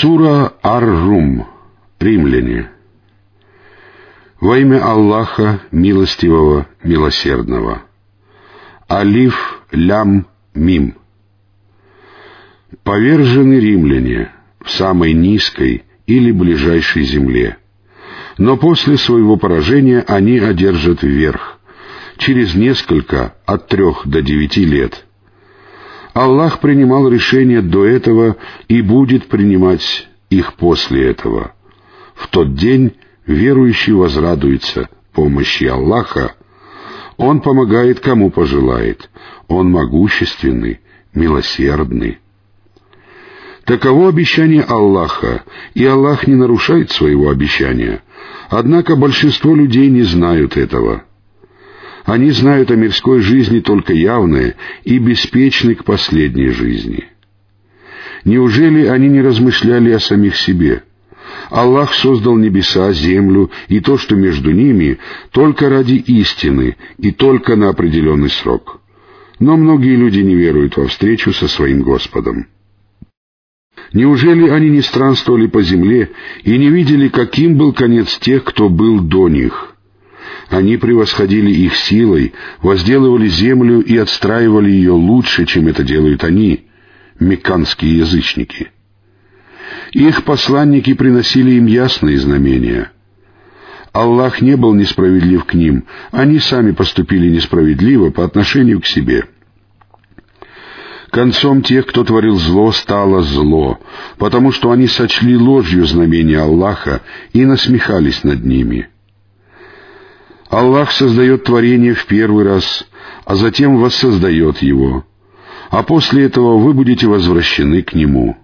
Сура Ар-Рум. Римляне. Во имя Аллаха, милостивого, милосердного. Алиф, лям, мим. Повержены римляне в самой низкой или ближайшей земле. Но после своего поражения они одержат вверх, через несколько, от трех до девяти лет — Аллах принимал решения до этого и будет принимать их после этого. В тот день верующий возрадуется помощи Аллаха. Он помогает кому пожелает. Он могущественный, милосердный. Таково обещание Аллаха, и Аллах не нарушает своего обещания. Однако большинство людей не знают этого. Они знают о мирской жизни только явное и беспечны к последней жизни. Неужели они не размышляли о самих себе? Аллах создал небеса, землю и то, что между ними, только ради истины и только на определенный срок. Но многие люди не веруют во встречу со своим Господом. Неужели они не странствовали по земле и не видели, каким был конец тех, кто был до них? Они превосходили их силой, возделывали землю и отстраивали ее лучше, чем это делают они, мекканские язычники. Их посланники приносили им ясные знамения. Аллах не был несправедлив к ним, они сами поступили несправедливо по отношению к себе. Концом тех, кто творил зло, стало зло, потому что они сочли ложью знамения Аллаха и насмехались над ними — Аллах создает творение в первый раз, а затем воссоздает его, а после этого вы будете возвращены к Нему.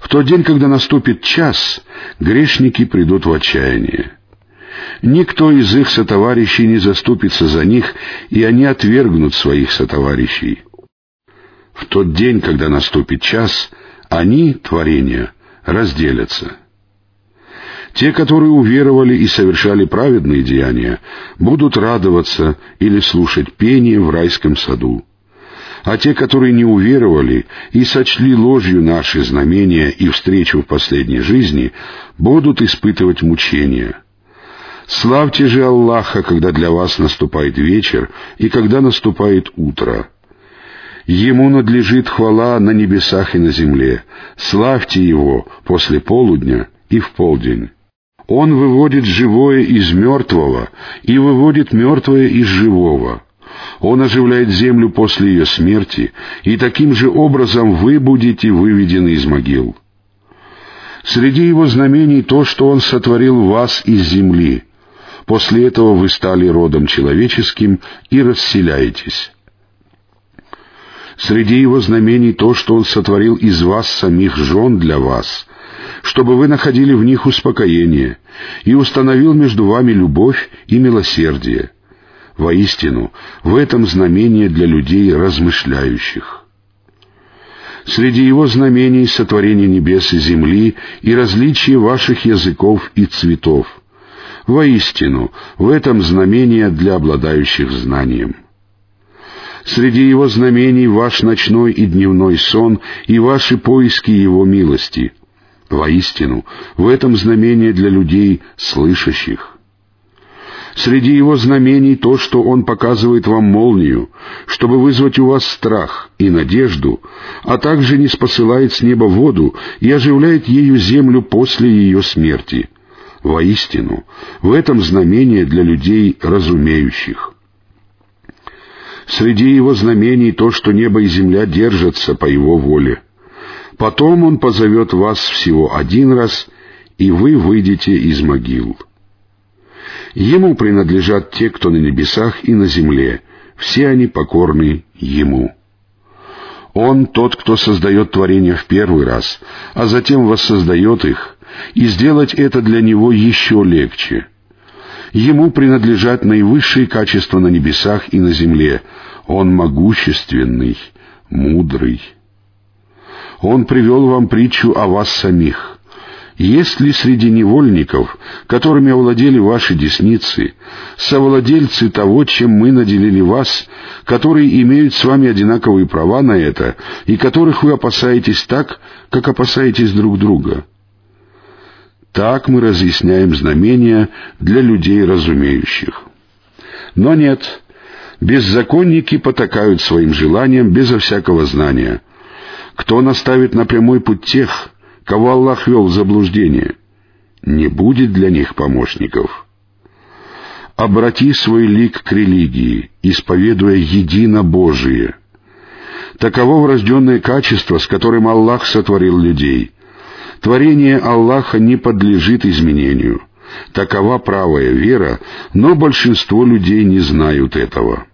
В тот день, когда наступит час, грешники придут в отчаяние. Никто из их сотоварищей не заступится за них, и они отвергнут своих сотоварищей. В тот день, когда наступит час, они, творения, разделятся — те, которые уверовали и совершали праведные деяния, будут радоваться или слушать пение в райском саду. А те, которые не уверовали и сочли ложью наши знамения и встречу в последней жизни, будут испытывать мучения. Славьте же Аллаха, когда для вас наступает вечер и когда наступает утро. Ему надлежит хвала на небесах и на земле. Славьте Его после полудня и в полдень. Он выводит живое из мертвого и выводит мертвое из живого. Он оживляет землю после ее смерти, и таким же образом вы будете выведены из могил. Среди его знамений то, что он сотворил вас из земли. После этого вы стали родом человеческим и расселяетесь. Среди его знамений то, что он сотворил из вас самих жен для вас — чтобы вы находили в них успокоение, и установил между вами любовь и милосердие. Воистину, в этом знамение для людей размышляющих. Среди его знамений сотворение небес и земли и различие ваших языков и цветов. Воистину, в этом знамение для обладающих знанием. Среди его знамений ваш ночной и дневной сон и ваши поиски его милости — Воистину, в этом знамение для людей, слышащих. Среди его знамений то, что он показывает вам молнию, чтобы вызвать у вас страх и надежду, а также не спосылает с неба воду и оживляет ею землю после ее смерти. Воистину, в этом знамение для людей разумеющих. Среди его знамений то, что небо и земля держатся по его воле — Потом он позовет вас всего один раз, и вы выйдете из могил. Ему принадлежат те, кто на небесах и на земле, все они покорны Ему. Он тот, кто создает творения в первый раз, а затем воссоздает их, и сделать это для Него еще легче. Ему принадлежат наивысшие качества на небесах и на земле. Он могущественный, мудрый. Он привел вам притчу о вас самих. Есть ли среди невольников, которыми овладели ваши десницы, совладельцы того, чем мы наделили вас, которые имеют с вами одинаковые права на это, и которых вы опасаетесь так, как опасаетесь друг друга? Так мы разъясняем знамения для людей разумеющих. Но нет, беззаконники потакают своим желаниям безо всякого знания. Кто наставит на прямой путь тех, кого Аллах вел в заблуждение, не будет для них помощников. Обрати свой лик к религии, исповедуя едино Божие. Таково врожденное качество, с которым Аллах сотворил людей. Творение Аллаха не подлежит изменению. Такова правая вера, но большинство людей не знают этого.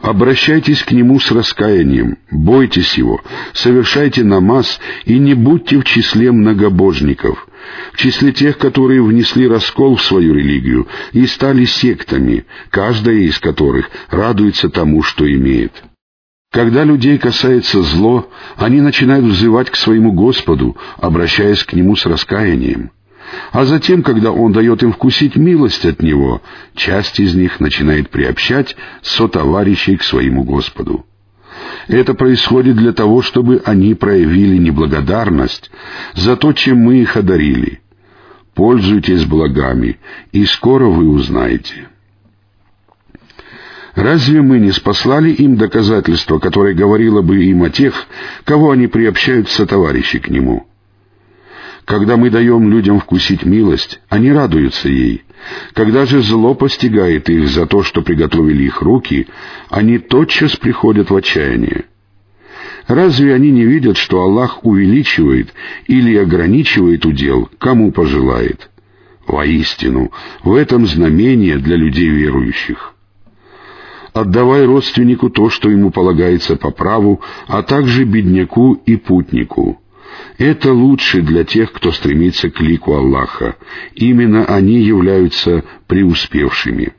Обращайтесь к Нему с раскаянием, бойтесь Его, совершайте намаз и не будьте в числе многобожников, в числе тех, которые внесли раскол в свою религию и стали сектами, каждая из которых радуется тому, что имеет. Когда людей касается зло, они начинают взывать к своему Господу, обращаясь к Нему с раскаянием. А затем, когда Он дает им вкусить милость от Него, часть из них начинает приобщать сотоварищей к своему Господу. Это происходит для того, чтобы они проявили неблагодарность за то, чем мы их одарили. Пользуйтесь благами, и скоро вы узнаете. Разве мы не спаслали им доказательство, которое говорило бы им о тех, кого они приобщают сотоварищи к нему? Когда мы даем людям вкусить милость, они радуются ей. Когда же зло постигает их за то, что приготовили их руки, они тотчас приходят в отчаяние. Разве они не видят, что Аллах увеличивает или ограничивает удел, кому пожелает? Воистину, в этом знамение для людей верующих. Отдавай родственнику то, что ему полагается по праву, а также бедняку и путнику — это лучше для тех, кто стремится к лику Аллаха. Именно они являются преуспевшими.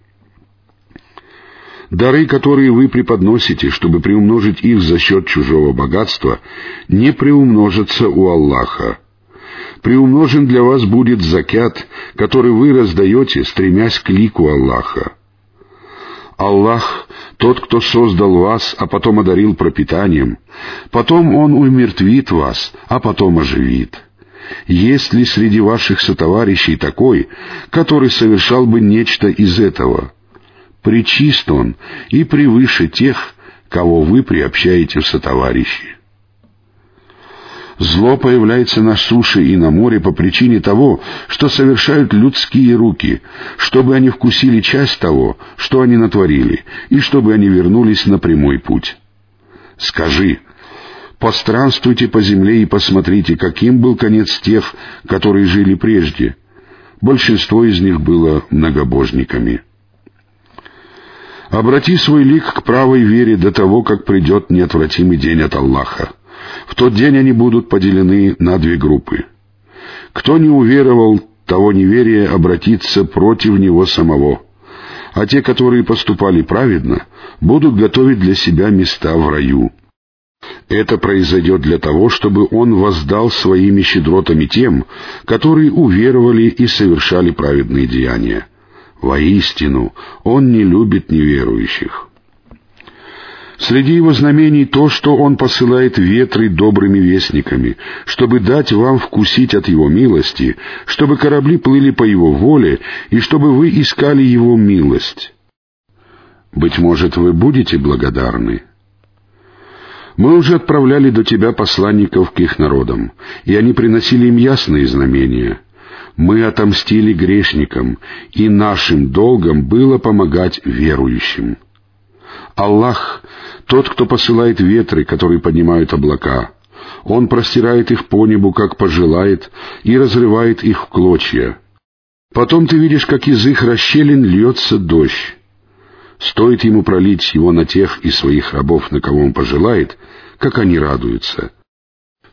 Дары, которые вы преподносите, чтобы приумножить их за счет чужого богатства, не приумножатся у Аллаха. Приумножен для вас будет закят, который вы раздаете, стремясь к лику Аллаха. Аллах — тот, кто создал вас, а потом одарил пропитанием. Потом Он умертвит вас, а потом оживит. Есть ли среди ваших сотоварищей такой, который совершал бы нечто из этого? Причист Он и превыше тех, кого вы приобщаете в сотоварищи. Зло появляется на суше и на море по причине того, что совершают людские руки, чтобы они вкусили часть того, что они натворили, и чтобы они вернулись на прямой путь. Скажи, постранствуйте по земле и посмотрите, каким был конец тех, которые жили прежде. Большинство из них было многобожниками. Обрати свой лик к правой вере до того, как придет неотвратимый день от Аллаха. В тот день они будут поделены на две группы. Кто не уверовал, того неверие обратится против него самого. А те, которые поступали праведно, будут готовить для себя места в раю. Это произойдет для того, чтобы он воздал своими щедротами тем, которые уверовали и совершали праведные деяния. Воистину, он не любит неверующих. Среди его знамений то, что он посылает ветры добрыми вестниками, чтобы дать вам вкусить от его милости, чтобы корабли плыли по его воле, и чтобы вы искали его милость. Быть может, вы будете благодарны. Мы уже отправляли до тебя посланников к их народам, и они приносили им ясные знамения. Мы отомстили грешникам, и нашим долгом было помогать верующим. Аллах — тот, кто посылает ветры, которые поднимают облака. Он простирает их по небу, как пожелает, и разрывает их в клочья. Потом ты видишь, как из их расщелин льется дождь. Стоит ему пролить его на тех из своих рабов, на кого он пожелает, как они радуются.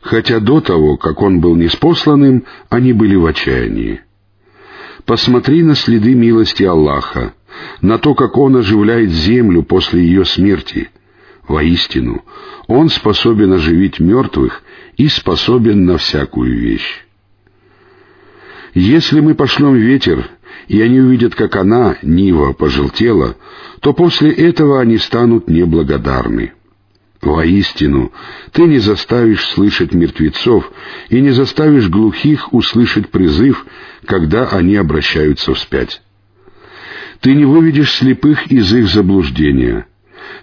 Хотя до того, как он был неспосланным, они были в отчаянии. Посмотри на следы милости Аллаха, на то, как Он оживляет землю после ее смерти. Воистину, Он способен оживить мертвых и способен на всякую вещь. Если мы пошлем ветер, и они увидят, как она, Нива, пожелтела, то после этого они станут неблагодарны. Воистину, ты не заставишь слышать мертвецов и не заставишь глухих услышать призыв, когда они обращаются вспять. Ты не выведешь слепых из их заблуждения.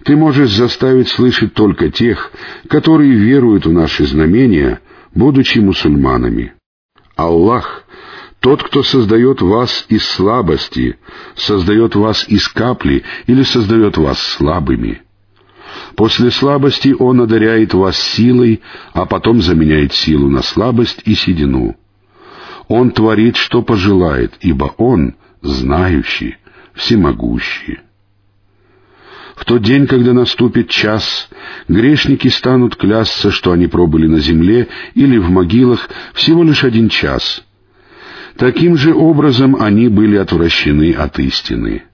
Ты можешь заставить слышать только тех, которые веруют в наши знамения, будучи мусульманами. Аллах тот, кто создает вас из слабости, создает вас из капли или создает вас слабыми. После слабости Он одаряет вас силой, а потом заменяет силу на слабость и седину. Он творит, что пожелает, ибо Он знающий, всемогущий. В тот день, когда наступит час, грешники станут клясться, что они пробыли на земле или в могилах всего лишь один час — Таким же образом они были отвращены от истины.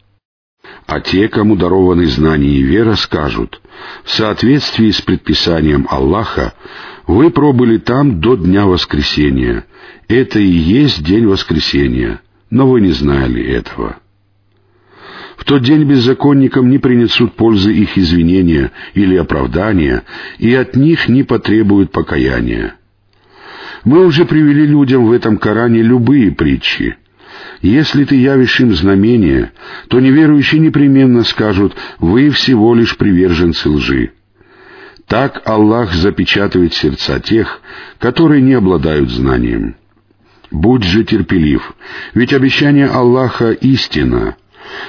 А те, кому дарованы знания и вера, скажут, в соответствии с предписанием Аллаха, вы пробыли там до дня воскресения. Это и есть день воскресения, но вы не знали этого. В тот день беззаконникам не принесут пользы их извинения или оправдания, и от них не потребуют покаяния. Мы уже привели людям в этом Коране любые притчи. Если ты явишь им знамения, то неверующие непременно скажут «Вы всего лишь приверженцы лжи». Так Аллах запечатывает сердца тех, которые не обладают знанием. Будь же терпелив, ведь обещание Аллаха — истина,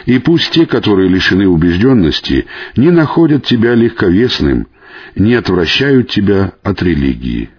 и пусть те, которые лишены убежденности, не находят тебя легковесным, не отвращают тебя от религии.